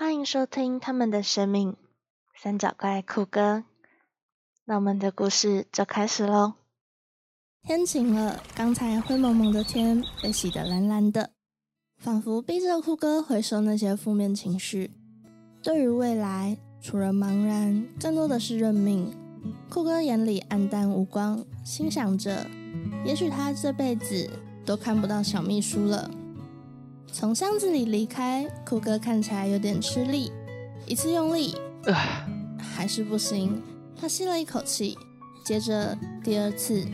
欢迎收听他们的生命三角怪酷哥。那我们的故事就开始喽。天晴了，刚才灰蒙蒙的天被洗得蓝蓝的，仿佛逼着酷哥回收那些负面情绪。对于未来，除了茫然，更多的是认命。酷哥眼里黯淡无光，心想着，也许他这辈子都看不到小秘书了。从箱子里离开，酷哥看起来有点吃力，一次用力，还是不行。他吸了一口气，接着第二次、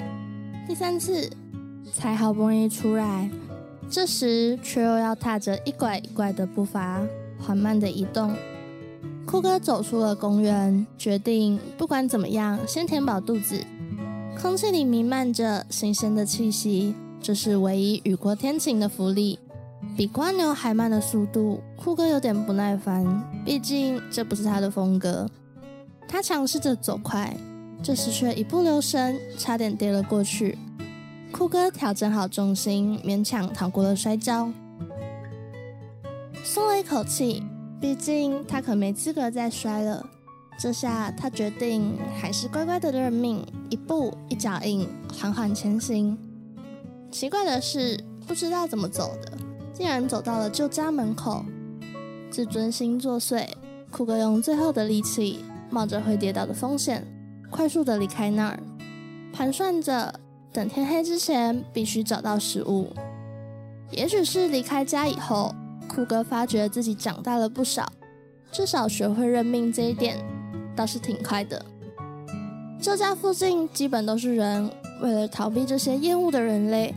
第三次，才好不容易出来。这时却又要踏着一拐一拐的步伐，缓慢的移动。酷哥走出了公园，决定不管怎么样，先填饱肚子。空气里弥漫着新鲜的气息，这是唯一雨过天晴的福利。比蜗牛还慢的速度，酷哥有点不耐烦，毕竟这不是他的风格。他尝试着走快，这时却一不留神，差点跌了过去。酷哥调整好重心，勉强逃过了摔跤，松了一口气。毕竟他可没资格再摔了。这下他决定还是乖乖的认命，一步一脚印，缓缓前行。奇怪的是，不知道怎么走的，竟然走到了旧家门口。自尊心作祟，酷哥用最后的力气。冒着会跌倒的风险，快速的离开那儿，盘算着等天黑之前必须找到食物。也许是离开家以后，酷哥发觉自己长大了不少，至少学会认命这一点倒是挺快的。这家附近基本都是人，为了逃避这些厌恶的人类，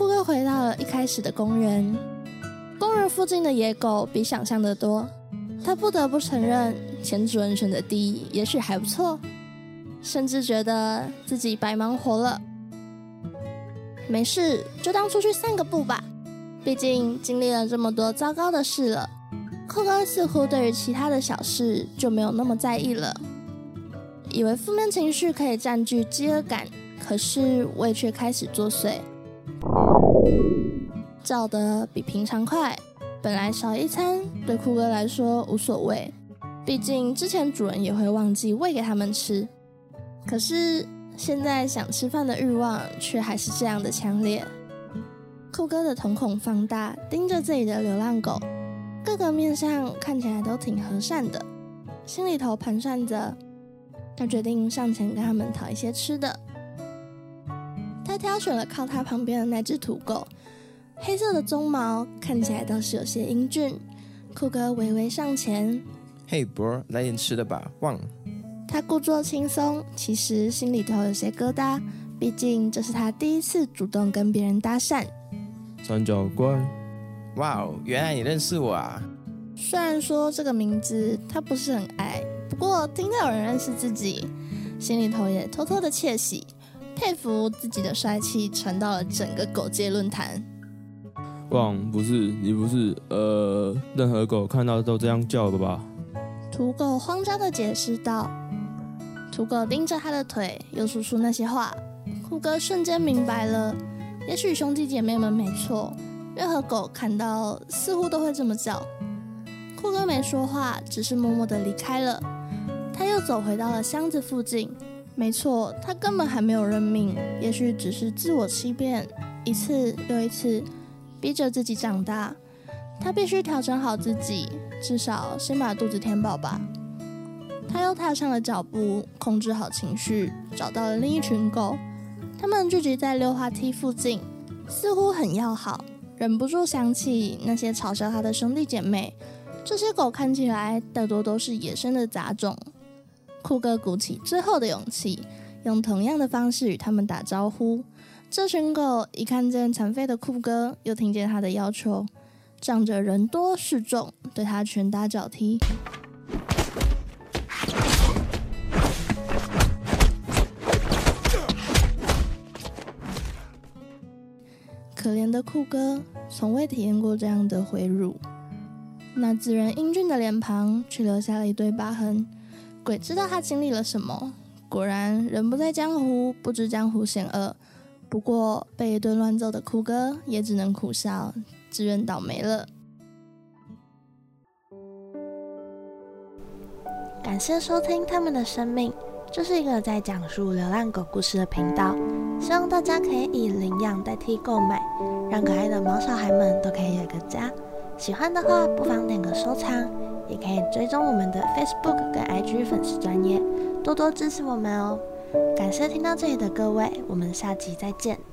酷哥回到了一开始的公园。公园附近的野狗比想象的多。他不得不承认，前主人选的地也许还不错，甚至觉得自己白忙活了。没事，就当出去散个步吧。毕竟经历了这么多糟糕的事了，酷哥似乎对于其他的小事就没有那么在意了。以为负面情绪可以占据饥饿感，可是胃却开始作祟，照得比平常快。本来少一餐对酷哥来说无所谓，毕竟之前主人也会忘记喂给他们吃。可是现在想吃饭的欲望却还是这样的强烈。酷哥的瞳孔放大，盯着自己的流浪狗，各个面相看起来都挺和善的，心里头盘算着，他决定上前跟他们讨一些吃的。他挑选了靠他旁边的那只土狗。黑色的鬃毛看起来倒是有些英俊，酷哥微微上前：“嘿，bro，来点吃的吧，忘了。”他故作轻松，其实心里头有些疙瘩，毕竟这是他第一次主动跟别人搭讪。三角怪，哇哦，原来你认识我啊！虽然说这个名字他不是很爱，不过听到有人认识自己，心里头也偷偷的窃喜，佩服自己的帅气传到了整个狗界论坛。旺不是你不是呃，任何狗看到都这样叫的吧？土狗慌张的解释道。土狗盯着他的腿，又说出那些话。酷哥瞬间明白了，也许兄弟姐妹们没错，任何狗看到似乎都会这么叫。酷哥没说话，只是默默的离开了。他又走回到了箱子附近。没错，他根本还没有认命，也许只是自我欺骗，一次又一次。逼着自己长大，他必须调整好自己，至少先把肚子填饱吧。他又踏上了脚步，控制好情绪，找到了另一群狗。他们聚集在溜滑梯附近，似乎很要好。忍不住想起那些嘲笑他的兄弟姐妹。这些狗看起来大多都是野生的杂种。酷哥鼓起最后的勇气，用同样的方式与他们打招呼。这群狗一看见残废的酷哥，又听见他的要求，仗着人多势众，对他拳打脚踢。可怜的酷哥，从未体验过这样的回辱。那自然英俊的脸庞，却留下了一堆疤痕。鬼知道他经历了什么。果然，人不在江湖，不知江湖险恶。不过被一顿乱揍的哭哥也只能苦笑，自认倒霉了。感谢收听他们的生命，这是一个在讲述流浪狗故事的频道。希望大家可以以领养代替购买，让可爱的毛小孩们都可以有个家。喜欢的话，不妨点个收藏，也可以追踪我们的 Facebook 跟 IG 粉丝专业，多多支持我们哦。感谢听到这里的各位，我们下集再见。